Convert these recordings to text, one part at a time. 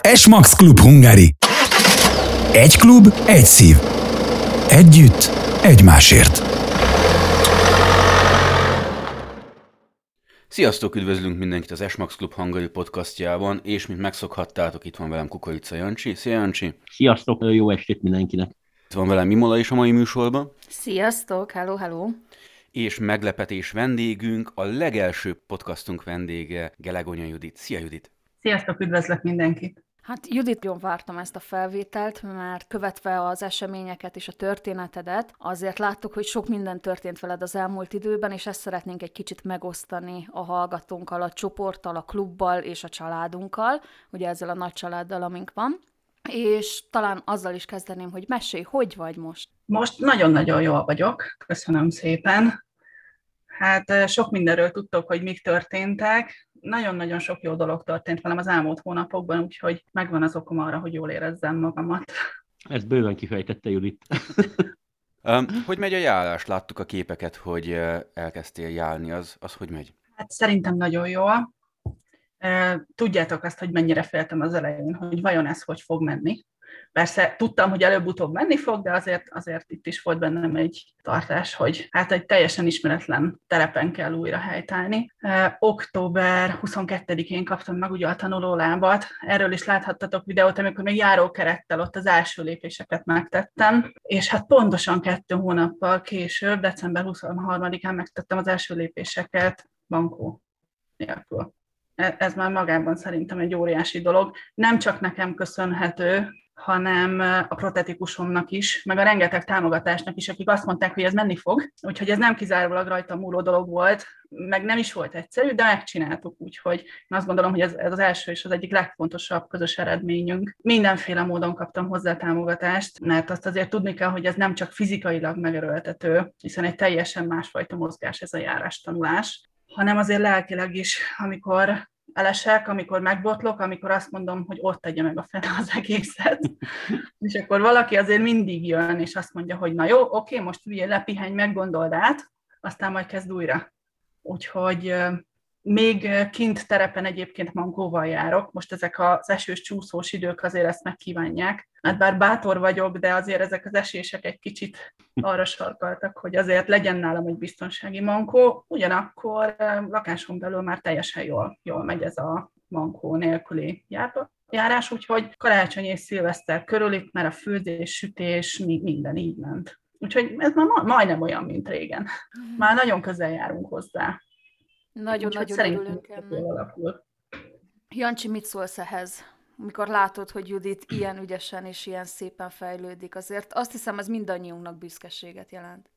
Esmax Klub Hungary. Egy klub, egy szív. Együtt, egymásért. Sziasztok, üdvözlünk mindenkit az Esmax Klub Hungary podcastjában, és mint megszokhattátok, itt van velem Kukorica Jancsi. Szia Jancsi! Sziasztok, jó estét mindenkinek! Itt van velem Mimola is a mai műsorban. Sziasztok, hello, hello! És meglepetés vendégünk, a legelső podcastunk vendége, Gelegonya Judit. Szia Judit! Sziasztok, üdvözlök mindenkit! Hát Judit, nagyon vártam ezt a felvételt, mert követve az eseményeket és a történetedet, azért láttuk, hogy sok minden történt veled az elmúlt időben, és ezt szeretnénk egy kicsit megosztani a hallgatónkkal, a csoporttal, a klubbal és a családunkkal, ugye ezzel a nagy családdal, amink van. És talán azzal is kezdeném, hogy mesélj, hogy vagy most? Most nagyon-nagyon jól vagyok, köszönöm szépen. Hát sok mindenről tudtok, hogy mik történtek. Nagyon-nagyon sok jó dolog történt velem az elmúlt hónapokban, úgyhogy megvan az okom arra, hogy jól érezzem magamat. Ezt bőven kifejtette Judit. hogy megy a járás? Láttuk a képeket, hogy elkezdtél járni. Az, az hogy megy? Hát szerintem nagyon jól. Tudjátok azt, hogy mennyire féltem az elején, hogy vajon ez hogy fog menni. Persze tudtam, hogy előbb-utóbb menni fog, de azért, azért itt is volt bennem egy tartás, hogy hát egy teljesen ismeretlen terepen kell újra helytállni. október 22-én kaptam meg ugye a tanulólábat, erről is láthattatok videót, amikor még járókerettel ott az első lépéseket megtettem, és hát pontosan kettő hónappal később, december 23-án megtettem az első lépéseket bankó nélkül. E, ez már magában szerintem egy óriási dolog. Nem csak nekem köszönhető, hanem a protetikusomnak is, meg a rengeteg támogatásnak is, akik azt mondták, hogy ez menni fog. Úgyhogy ez nem kizárólag rajta múló dolog volt, meg nem is volt egyszerű, de megcsináltuk, úgyhogy én azt gondolom, hogy ez, ez az első és az egyik legfontosabb közös eredményünk. Mindenféle módon kaptam hozzá támogatást, mert azt azért tudni kell, hogy ez nem csak fizikailag megerőltető, hiszen egy teljesen másfajta mozgás ez a járás tanulás, hanem azért lelkileg is, amikor elesek, amikor megbotlok, amikor azt mondom, hogy ott tegye meg a fene az egészet. és akkor valaki azért mindig jön, és azt mondja, hogy na jó, oké, most ugye lepihenj meg, gondold át, aztán majd kezd újra. Úgyhogy még kint terepen egyébként mankóval járok, most ezek az esős csúszós idők azért ezt megkívánják. Hát bár bátor vagyok, de azért ezek az esések egy kicsit arra sarkaltak, hogy azért legyen nálam egy biztonsági mankó, ugyanakkor lakáson belül már teljesen jól, jól megy ez a mankó nélküli járás, úgyhogy karácsony és szilveszter körül itt már a főzés, sütés, minden így ment. Úgyhogy ez már majdnem olyan, mint régen. Már nagyon közel járunk hozzá. Nagyon-nagyon örülünk ennek. Jancsi, mit szólsz ehhez? Amikor látod, hogy Judit ilyen ügyesen és ilyen szépen fejlődik, azért azt hiszem, ez mindannyiunknak büszkeséget jelent.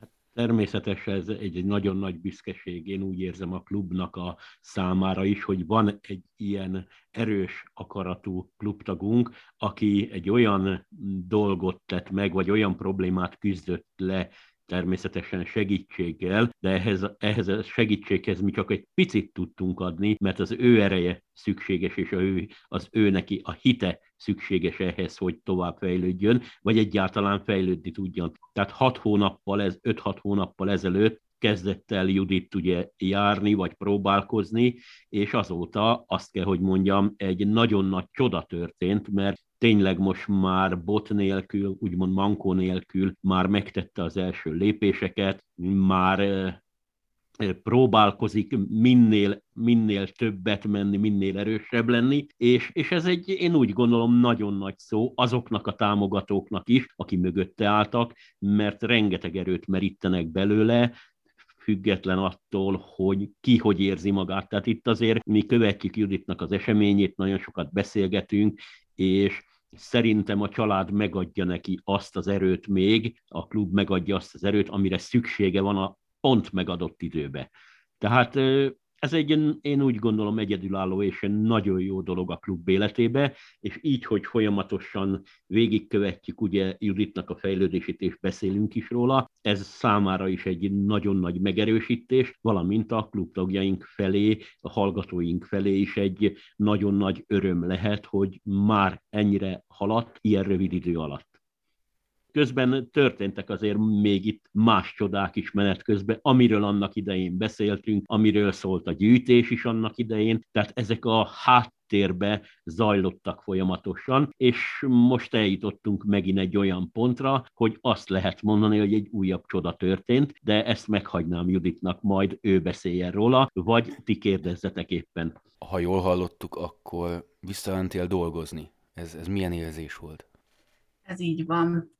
Hát természetesen ez egy, egy nagyon nagy büszkeség. Én úgy érzem a klubnak a számára is, hogy van egy ilyen erős akaratú klubtagunk, aki egy olyan dolgot tett meg, vagy olyan problémát küzdött le természetesen segítséggel, de ehhez, ehhez a segítséghez mi csak egy picit tudtunk adni, mert az ő ereje szükséges, és ő, az ő neki a hite szükséges ehhez, hogy tovább fejlődjön, vagy egyáltalán fejlődni tudjon. Tehát hat hónappal, ez, 5-6 hónappal ezelőtt kezdett el Judit ugye járni, vagy próbálkozni, és azóta azt kell, hogy mondjam, egy nagyon nagy csoda történt, mert tényleg most már bot nélkül, úgymond mankó nélkül már megtette az első lépéseket, már próbálkozik minél, minél többet menni, minél erősebb lenni, és, és ez egy, én úgy gondolom, nagyon nagy szó azoknak a támogatóknak is, aki mögötte álltak, mert rengeteg erőt merítenek belőle, független attól, hogy ki hogy érzi magát. Tehát itt azért mi követjük Juditnak az eseményét, nagyon sokat beszélgetünk, és szerintem a család megadja neki azt az erőt még, a klub megadja azt az erőt, amire szüksége van a pont megadott időbe. Tehát ez egy, én úgy gondolom, egyedülálló és egy nagyon jó dolog a klub életébe, és így, hogy folyamatosan végigkövetjük ugye Juditnak a fejlődését, és beszélünk is róla, ez számára is egy nagyon nagy megerősítés, valamint a klubtagjaink felé, a hallgatóink felé is egy nagyon nagy öröm lehet, hogy már ennyire haladt ilyen rövid idő alatt. Közben történtek azért még itt más csodák is menet közben, amiről annak idején beszéltünk, amiről szólt a gyűjtés is annak idején, tehát ezek a hát háttérbe zajlottak folyamatosan, és most eljutottunk megint egy olyan pontra, hogy azt lehet mondani, hogy egy újabb csoda történt, de ezt meghagynám Juditnak, majd ő beszéljen róla, vagy ti kérdezzetek éppen. Ha jól hallottuk, akkor visszamentél dolgozni. Ez, ez milyen érzés volt? Ez így van.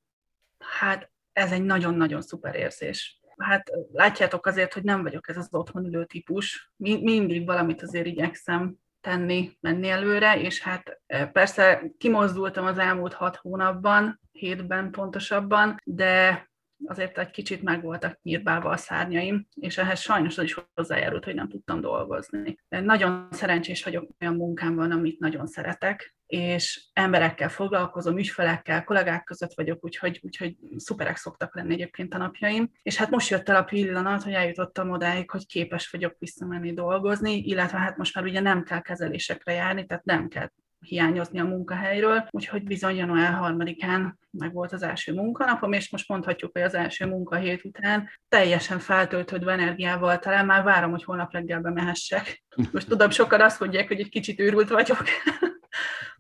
Hát ez egy nagyon-nagyon szuper érzés. Hát látjátok azért, hogy nem vagyok ez az otthon ülő típus. Mindig valamit azért igyekszem tenni, menni előre, és hát e, persze kimozdultam az elmúlt hat hónapban, hétben pontosabban, de azért egy kicsit meg voltak nyírbálva a szárnyaim, és ehhez sajnos az is hozzájárult, hogy nem tudtam dolgozni. Nagyon szerencsés vagyok, olyan munkám van, amit nagyon szeretek, és emberekkel foglalkozom, ügyfelekkel, kollégák között vagyok, úgyhogy, úgyhogy szuperek szoktak lenni egyébként a napjaim. És hát most jött el a pillanat, hogy eljutottam odáig, hogy képes vagyok visszamenni dolgozni, illetve hát most már ugye nem kell kezelésekre járni, tehát nem kell hiányozni a munkahelyről, úgyhogy bizony január 3-án meg volt az első munkanapom, és most mondhatjuk, hogy az első munkahét után teljesen feltöltődve energiával talán már várom, hogy holnap reggelbe mehessek. Most tudom, sokan azt mondják, hogy egy kicsit őrült vagyok,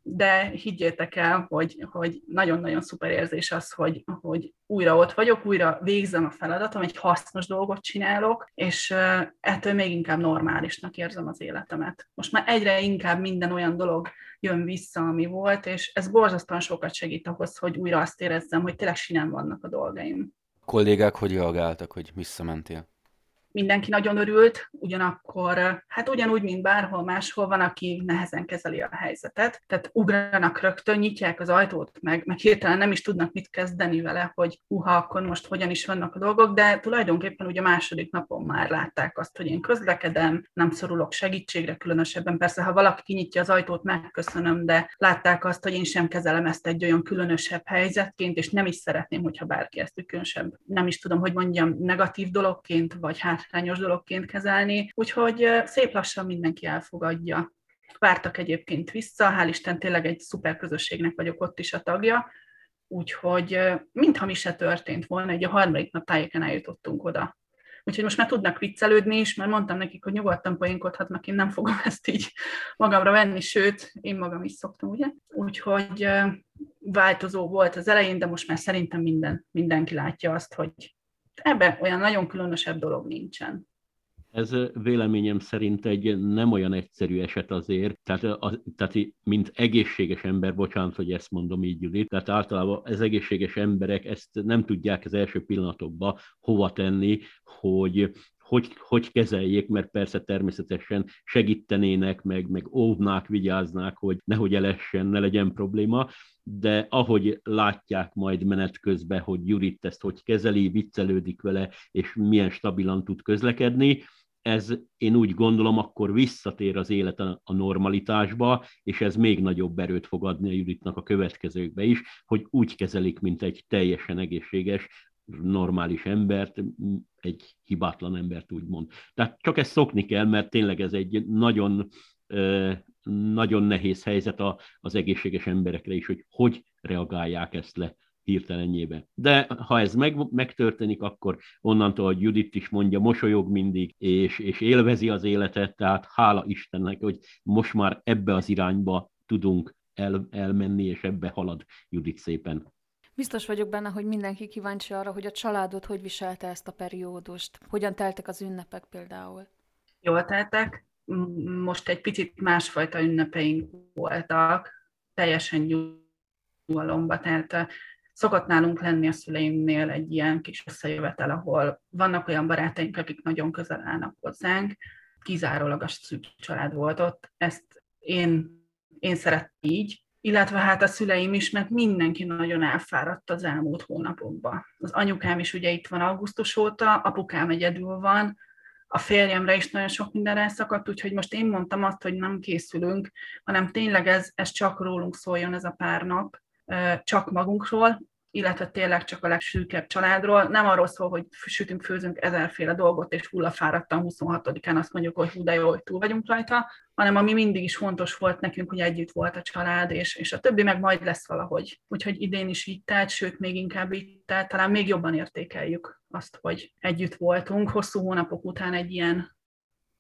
de higgyétek el, hogy, hogy nagyon-nagyon szuper érzés az, hogy, hogy újra ott vagyok, újra végzem a feladatom, egy hasznos dolgot csinálok, és ettől még inkább normálisnak érzem az életemet. Most már egyre inkább minden olyan dolog jön vissza, ami volt, és ez borzasztóan sokat segít ahhoz, hogy újra azt érezzem, hogy tényleg sinem vannak a dolgaim. A kollégák hogy reagáltak, hogy visszamentél? Mindenki nagyon örült, ugyanakkor, hát ugyanúgy, mint bárhol máshol van, aki nehezen kezeli a helyzetet, tehát ugranak rögtön, nyitják az ajtót, meg, meg hirtelen nem is tudnak mit kezdeni vele, hogy uha, akkor most hogyan is vannak a dolgok, de tulajdonképpen ugye a második napon már látták azt, hogy én közlekedem, nem szorulok segítségre, különösebben. Persze, ha valaki kinyitja az ajtót, megköszönöm, de látták azt, hogy én sem kezelem ezt egy olyan különösebb helyzetként, és nem is szeretném, hogyha bárki ezt különösebb, nem is tudom, hogy mondjam, negatív dologként, vagy hát hátrányos dologként kezelni, úgyhogy szép lassan mindenki elfogadja. Vártak egyébként vissza, hál' Isten tényleg egy szuper közösségnek vagyok ott is a tagja, úgyhogy mintha mi se történt volna, egy a harmadik nap tájéken eljutottunk oda. Úgyhogy most már tudnak viccelődni is, mert mondtam nekik, hogy nyugodtan poénkodhatnak, én nem fogom ezt így magamra venni, sőt, én magam is szoktam, ugye? Úgyhogy változó volt az elején, de most már szerintem minden, mindenki látja azt, hogy Ebben olyan nagyon különösebb dolog nincsen. Ez véleményem szerint egy nem olyan egyszerű eset azért, tehát, az, tehát mint egészséges ember, bocsánat, hogy ezt mondom így, Judit, tehát általában az egészséges emberek ezt nem tudják az első pillanatokban hova tenni, hogy hogy, hogy kezeljék, mert persze természetesen segítenének, meg, meg óvnák, vigyáznák, hogy nehogy elessen, ne legyen probléma, de ahogy látják majd menet közben, hogy Jurit ezt hogy kezeli, viccelődik vele, és milyen stabilan tud közlekedni, ez én úgy gondolom, akkor visszatér az élet a normalitásba, és ez még nagyobb erőt fog adni a Juditnak a következőkbe is, hogy úgy kezelik, mint egy teljesen egészséges, normális embert, egy hibátlan embert úgymond. Tehát csak ezt szokni kell, mert tényleg ez egy nagyon, nagyon nehéz helyzet az egészséges emberekre is, hogy hogy reagálják ezt le hirtelenjébe. De ha ez meg, megtörténik, akkor onnantól, hogy Judit is mondja, mosolyog mindig, és, és élvezi az életet, tehát hála Istennek, hogy most már ebbe az irányba tudunk el, elmenni, és ebbe halad Judit szépen. Biztos vagyok benne, hogy mindenki kíváncsi arra, hogy a családod hogy viselte ezt a periódust. Hogyan teltek az ünnepek például? Jól teltek. Most egy picit másfajta ünnepeink voltak, teljesen nyugalomba, tehát szokott nálunk lenni a szüleimnél egy ilyen kis összejövetel, ahol vannak olyan barátaink, akik nagyon közel állnak hozzánk, kizárólag a szűk család volt ott. Ezt én, én szerettem így, illetve hát a szüleim is, mert mindenki nagyon elfáradt az elmúlt hónapokban. Az anyukám is ugye itt van augusztus óta, apukám egyedül van, a férjemre is nagyon sok minden elszakadt, úgyhogy most én mondtam azt, hogy nem készülünk, hanem tényleg ez, ez csak rólunk szóljon ez a pár nap, csak magunkról, illetve tényleg csak a legsűkebb családról. Nem arról szól, hogy sütünk, főzünk ezerféle dolgot, és hullafáradtan 26-án azt mondjuk, hogy hú, de jó, hogy túl vagyunk rajta, hanem ami mindig is fontos volt nekünk, hogy együtt volt a család, és, és a többi meg majd lesz valahogy. Úgyhogy idén is így telt, sőt, még inkább így telt, talán még jobban értékeljük azt, hogy együtt voltunk, hosszú hónapok után egy ilyen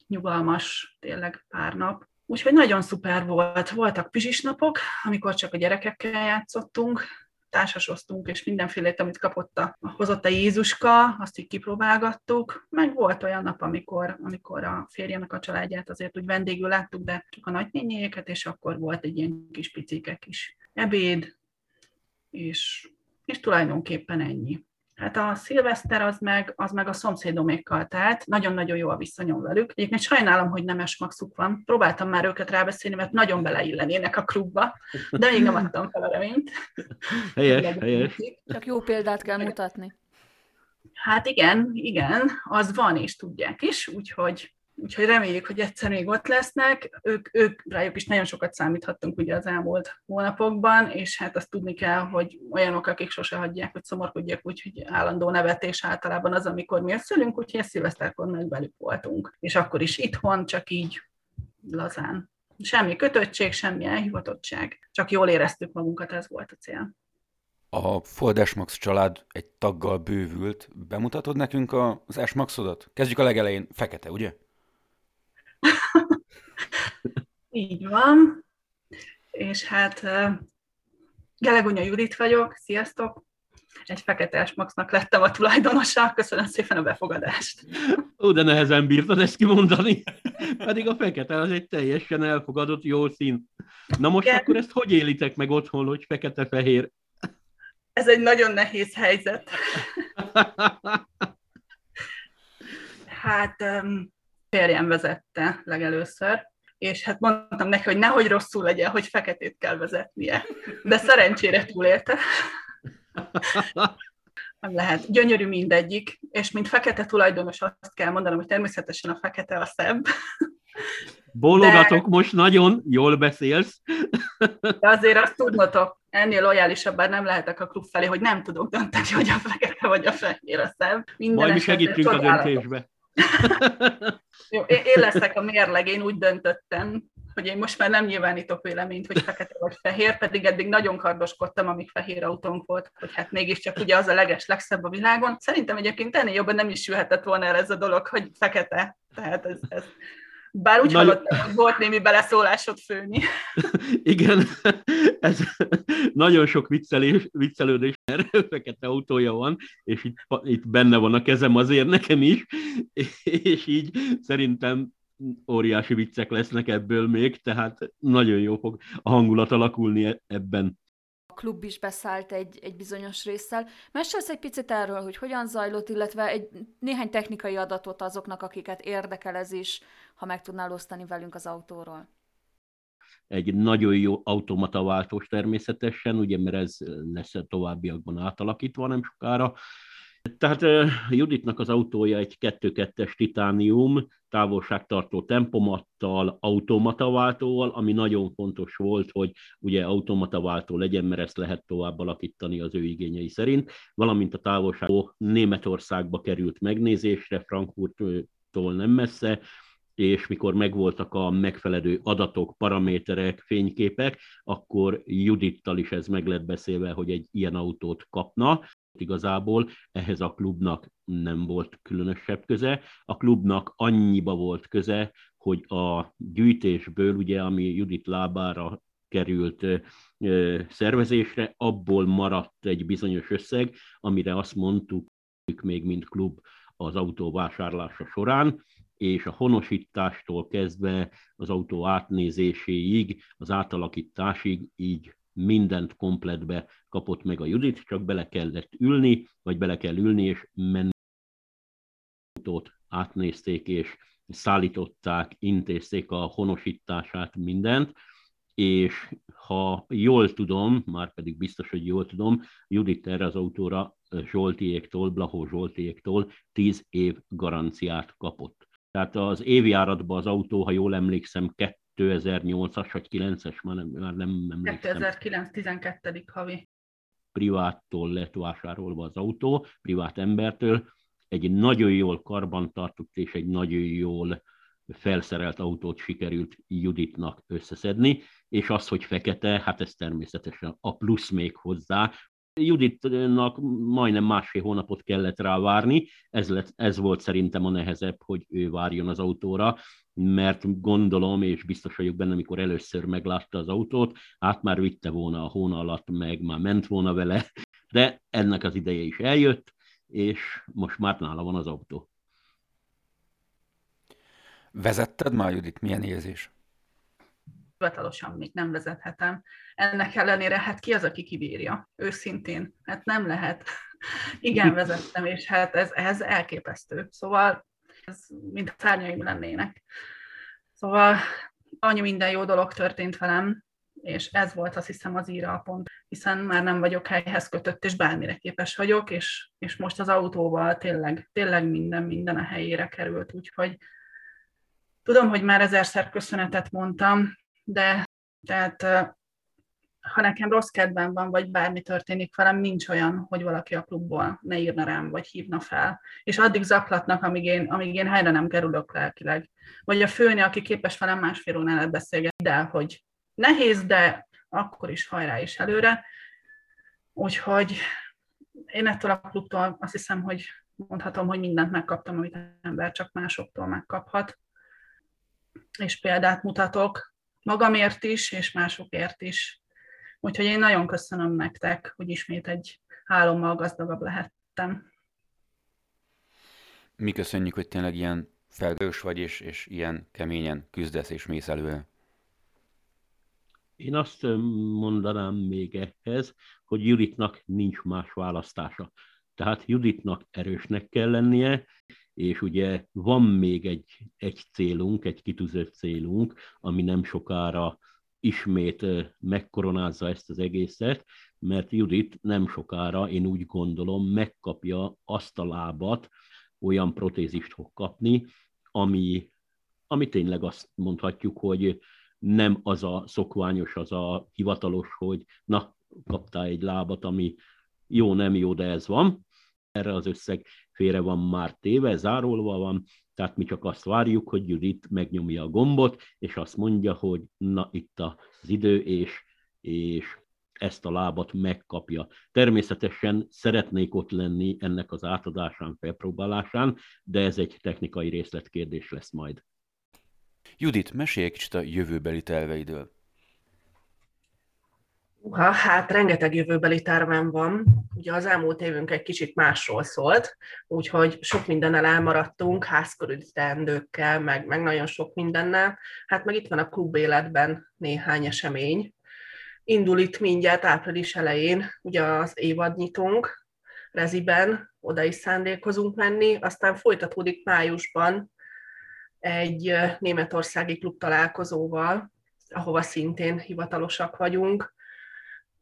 nyugalmas, tényleg pár nap. Úgyhogy nagyon szuper volt. Voltak napok, amikor csak a gyerekekkel játszottunk, társasoztunk, és mindenfélét, amit kapott a, hozott a Jézuska, azt így kipróbálgattuk. Meg volt olyan nap, amikor, amikor a férjenek a családját azért úgy vendégül láttuk, de csak a nagynényéket, és akkor volt egy ilyen kis picike kis ebéd, és, és tulajdonképpen ennyi. Hát a szilveszter az meg, az meg a szomszédomékkal telt, nagyon-nagyon jó a viszonyom velük. Egyébként sajnálom, hogy nem esmaxuk van. Próbáltam már őket rábeszélni, mert nagyon beleillenének a klubba, de még nem adtam fel a reményt. Helyes, helyes. Csak jó példát kell mutatni. Hát igen, igen, az van, és tudják is, úgyhogy Úgyhogy reméljük, hogy egyszer még ott lesznek. Ők, ők rájuk is nagyon sokat számíthattunk ugye az elmúlt hónapokban, és hát azt tudni kell, hogy olyanok, akik sose hagyják, hogy szomorkodjak, úgyhogy állandó nevetés általában az, amikor mi összülünk, úgyhogy a szilveszterkor meg velük voltunk. És akkor is itthon, csak így lazán. Semmi kötöttség, semmi elhivatottság, csak jól éreztük magunkat, ez volt a cél. A Fold S-Max család egy taggal bővült. Bemutatod nekünk az S-Maxodat? Kezdjük a legelején. Fekete, ugye? Így van. És hát Gelegonya Judit vagyok, sziasztok! Egy fekete maxnak lettem a tulajdonosa, köszönöm szépen a befogadást. Ó, de nehezen bírtad ezt kimondani, pedig a fekete az egy teljesen elfogadott jó szín. Na most Igen. akkor ezt hogy élitek meg otthon, hogy fekete-fehér? Ez egy nagyon nehéz helyzet. hát férjem vezette legelőször, és hát mondtam neki, hogy nehogy rosszul legyen, hogy feketét kell vezetnie. De szerencsére túlélte. Nem lehet. Gyönyörű mindegyik, és mint fekete tulajdonos azt kell mondanom, hogy természetesen a fekete a szebb. Bólogatok, De... most nagyon jól beszélsz. De azért azt tudnotok, ennél lojálisabb, bár nem lehetek a klub felé, hogy nem tudok dönteni, hogy a fekete vagy a fehér a szebb. Minden Majd mi segítünk a döntésbe. Jó, én leszek a mérleg, én úgy döntöttem, hogy én most már nem nyilvánítok véleményt, hogy fekete vagy fehér, pedig eddig nagyon kardoskodtam, amíg fehér autónk volt, hogy hát mégiscsak ugye az a leges, legszebb a világon. Szerintem egyébként ennél jobban nem is jöhetett volna el ez a dolog, hogy fekete. Tehát ez, ez bár úgy Nagy... hallottam, hogy volt némi beleszólásod főni. Igen, ez nagyon sok viccelés, viccelődés, mert fekete autója van, és itt, itt benne van a kezem azért nekem is, és így szerintem óriási viccek lesznek ebből még, tehát nagyon jó fog a hangulat alakulni e- ebben klub is beszállt egy, egy bizonyos résszel. Mesélsz egy picit erről, hogy hogyan zajlott, illetve egy néhány technikai adatot azoknak, akiket érdekel ez is, ha meg tudnál osztani velünk az autóról. Egy nagyon jó automata váltós természetesen, ugye, mert ez lesz a továbbiakban átalakítva nem sokára. Tehát Juditnak az autója egy 2-2-es titánium, távolságtartó tempomattal, automataváltóval, ami nagyon fontos volt, hogy ugye automataváltó legyen, mert ezt lehet tovább alakítani az ő igényei szerint, valamint a távolságtó Németországba került megnézésre, Frankfurttól nem messze, és mikor megvoltak a megfelelő adatok, paraméterek, fényképek, akkor Judittal is ez meg lett beszélve, hogy egy ilyen autót kapna. Igazából ehhez a klubnak nem volt különösebb köze. A klubnak annyiba volt köze, hogy a gyűjtésből, ugye, ami Judit lábára került szervezésre, abból maradt egy bizonyos összeg, amire azt mondtuk még, mint klub az autó vásárlása során, és a honosítástól kezdve az autó átnézéséig, az átalakításig így mindent kompletbe kapott meg a Judit, csak bele kellett ülni, vagy bele kell ülni, és menni átnézték, és szállították, intézték a honosítását, mindent, és ha jól tudom, már pedig biztos, hogy jól tudom, Judit erre az autóra Zsoltiéktól, Blahó Zsoltiéktól 10 év garanciát kapott. Tehát az évjáratban az autó, ha jól emlékszem, 2008-as vagy 9-es, már nem, már nem emlékszem. 2009-12. havi. Priváttól lett vásárolva az autó, privát embertől. Egy nagyon jól karbantartott és egy nagyon jól felszerelt autót sikerült Juditnak összeszedni, és az, hogy fekete, hát ez természetesen a plusz még hozzá, Juditnak majdnem másfél hónapot kellett rá várni, ez, lett, ez volt szerintem a nehezebb, hogy ő várjon az autóra, mert gondolom, és biztos vagyok benne, amikor először meglátta az autót, hát már vitte volna a hóna alatt, meg már ment volna vele, de ennek az ideje is eljött, és most már nála van az autó. Vezetted már, Judit? Milyen érzés? Hivatalosan még nem vezethetem. Ennek ellenére, hát ki az, aki kibírja? Őszintén. Hát nem lehet. Igen, vezettem, és hát ez, ez elképesztő. Szóval ez mint szárnyaim lennének. Szóval annyi minden jó dolog történt velem, és ez volt azt hiszem az íra a pont, hiszen már nem vagyok helyhez kötött, és bármire képes vagyok, és, és most az autóval tényleg, tényleg minden, minden a helyére került, úgyhogy tudom, hogy már ezerszer köszönetet mondtam, de tehát ha nekem rossz kedvem van, vagy bármi történik velem, nincs olyan, hogy valaki a klubból ne írna rám, vagy hívna fel. És addig zaklatnak, amíg én, amíg én helyre nem kerülök lelkileg. Vagy a főni, aki képes velem másfél órán beszélgetni, de hogy nehéz, de akkor is hajrá is előre. Úgyhogy én ettől a klubtól azt hiszem, hogy mondhatom, hogy mindent megkaptam, amit ember csak másoktól megkaphat. És példát mutatok, magamért is, és másokért is. Úgyhogy én nagyon köszönöm nektek, hogy ismét egy álommal gazdagabb lehettem. Mi köszönjük, hogy tényleg ilyen felgős vagy, és, és ilyen keményen küzdesz és mész előre. Én azt mondanám még ehhez, hogy Juditnak nincs más választása. Tehát Juditnak erősnek kell lennie, és ugye van még egy, egy célunk, egy kitűzött célunk, ami nem sokára ismét megkoronázza ezt az egészet, mert Judit nem sokára, én úgy gondolom, megkapja azt a lábat, olyan protézist fog kapni, ami, ami tényleg azt mondhatjuk, hogy nem az a szokványos, az a hivatalos, hogy na, kaptál egy lábat, ami jó, nem jó, de ez van. Erre az összeg félre van már téve, zárolva van, tehát mi csak azt várjuk, hogy Judit megnyomja a gombot, és azt mondja, hogy na itt az idő, és, és ezt a lábat megkapja. Természetesen szeretnék ott lenni ennek az átadásán, felpróbálásán, de ez egy technikai részletkérdés lesz majd. Judit, mesélj egy kicsit a jövőbeli terveidől. Ha, hát rengeteg jövőbeli tervem van. Ugye az elmúlt évünk egy kicsit másról szólt, úgyhogy sok mindennel elmaradtunk, házkörüli teendőkkel, meg, meg nagyon sok mindennel. Hát meg itt van a klub életben néhány esemény. Indul itt mindjárt április elején, ugye az évadnyitunk, Reziben, oda is szándékozunk menni, aztán folytatódik májusban egy németországi klub találkozóval, ahova szintén hivatalosak vagyunk,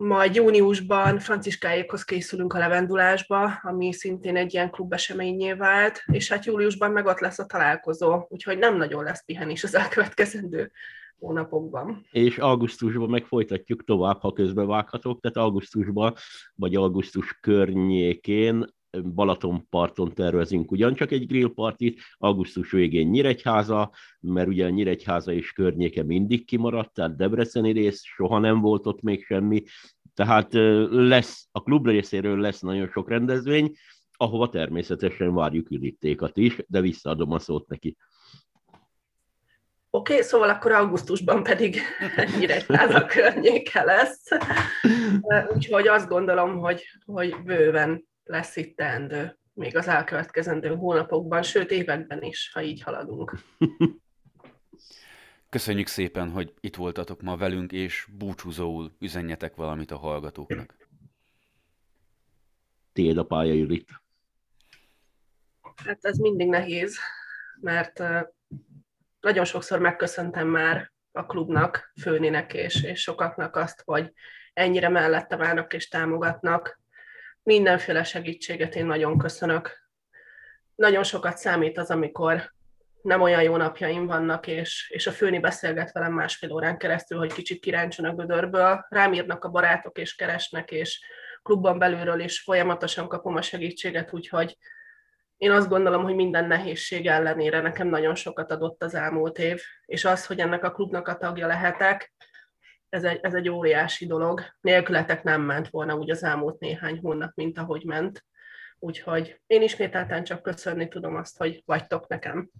majd júniusban franciskáékhoz készülünk a levendulásba, ami szintén egy ilyen klubeseményé vált, és hát júliusban meg ott lesz a találkozó, úgyhogy nem nagyon lesz pihenés az elkövetkezendő hónapokban. És augusztusban meg folytatjuk tovább, ha közbe vághatok, tehát augusztusban, vagy augusztus környékén Balatonparton tervezünk ugyancsak egy grillpartit, augusztus végén Nyíregyháza, mert ugye a Nyíregyháza és környéke mindig kimaradt, tehát Debreceni rész, soha nem volt ott még semmi, tehát lesz, a klub részéről lesz nagyon sok rendezvény, ahova természetesen várjuk üdítékat is, de visszaadom a szót neki. Oké, okay, szóval akkor augusztusban pedig Nyíregyháza környéke lesz. Úgyhogy azt gondolom, hogy, hogy bőven lesz itt teendő még az elkövetkezendő hónapokban, sőt években is, ha így haladunk. Köszönjük szépen, hogy itt voltatok ma velünk, és búcsúzóul üzenjetek valamit a hallgatóknak. Tiéd a pálya, Judit. Hát ez mindig nehéz, mert nagyon sokszor megköszöntem már a klubnak, főnének és, és sokaknak azt, hogy ennyire mellettem állnak és támogatnak, mindenféle segítséget én nagyon köszönök. Nagyon sokat számít az, amikor nem olyan jó napjaim vannak, és, és a főni beszélget velem másfél órán keresztül, hogy kicsit kiráncson a gödörből. Rám írnak a barátok, és keresnek, és klubban belülről is folyamatosan kapom a segítséget, úgyhogy én azt gondolom, hogy minden nehézség ellenére nekem nagyon sokat adott az elmúlt év, és az, hogy ennek a klubnak a tagja lehetek, ez egy, ez egy óriási dolog. Nélkületek nem ment volna úgy az elmúlt néhány hónap, mint ahogy ment. Úgyhogy én ismételten csak köszönni tudom azt, hogy vagytok nekem.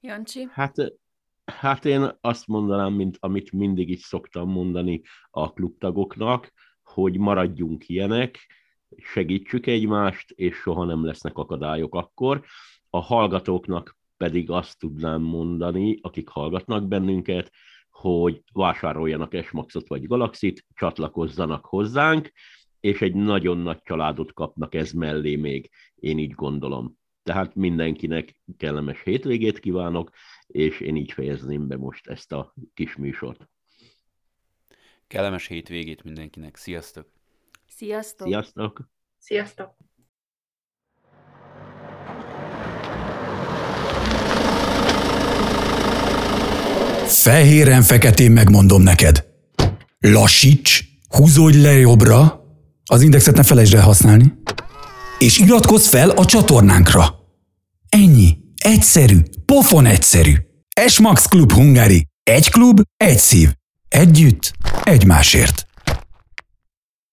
Jancsi? Hát, hát én azt mondanám, mint amit mindig is szoktam mondani a klubtagoknak, hogy maradjunk ilyenek, segítsük egymást, és soha nem lesznek akadályok akkor. A hallgatóknak pedig azt tudnám mondani, akik hallgatnak bennünket, hogy vásároljanak Esmaxot vagy Galaxit, csatlakozzanak hozzánk, és egy nagyon nagy családot kapnak ez mellé még, én így gondolom. Tehát mindenkinek kellemes hétvégét kívánok, és én így fejezném be most ezt a kis műsort. Kellemes hétvégét mindenkinek. Sziasztok! Sziasztok! Sziasztok! Sziasztok! Fehéren-feketén megmondom neked. Lassíts, húzódj le jobbra, az indexet ne felejtsd el használni, és iratkozz fel a csatornánkra. Ennyi. Egyszerű. Pofon egyszerű. Esmax Klub Hungary. Egy klub, egy szív. Együtt, egymásért.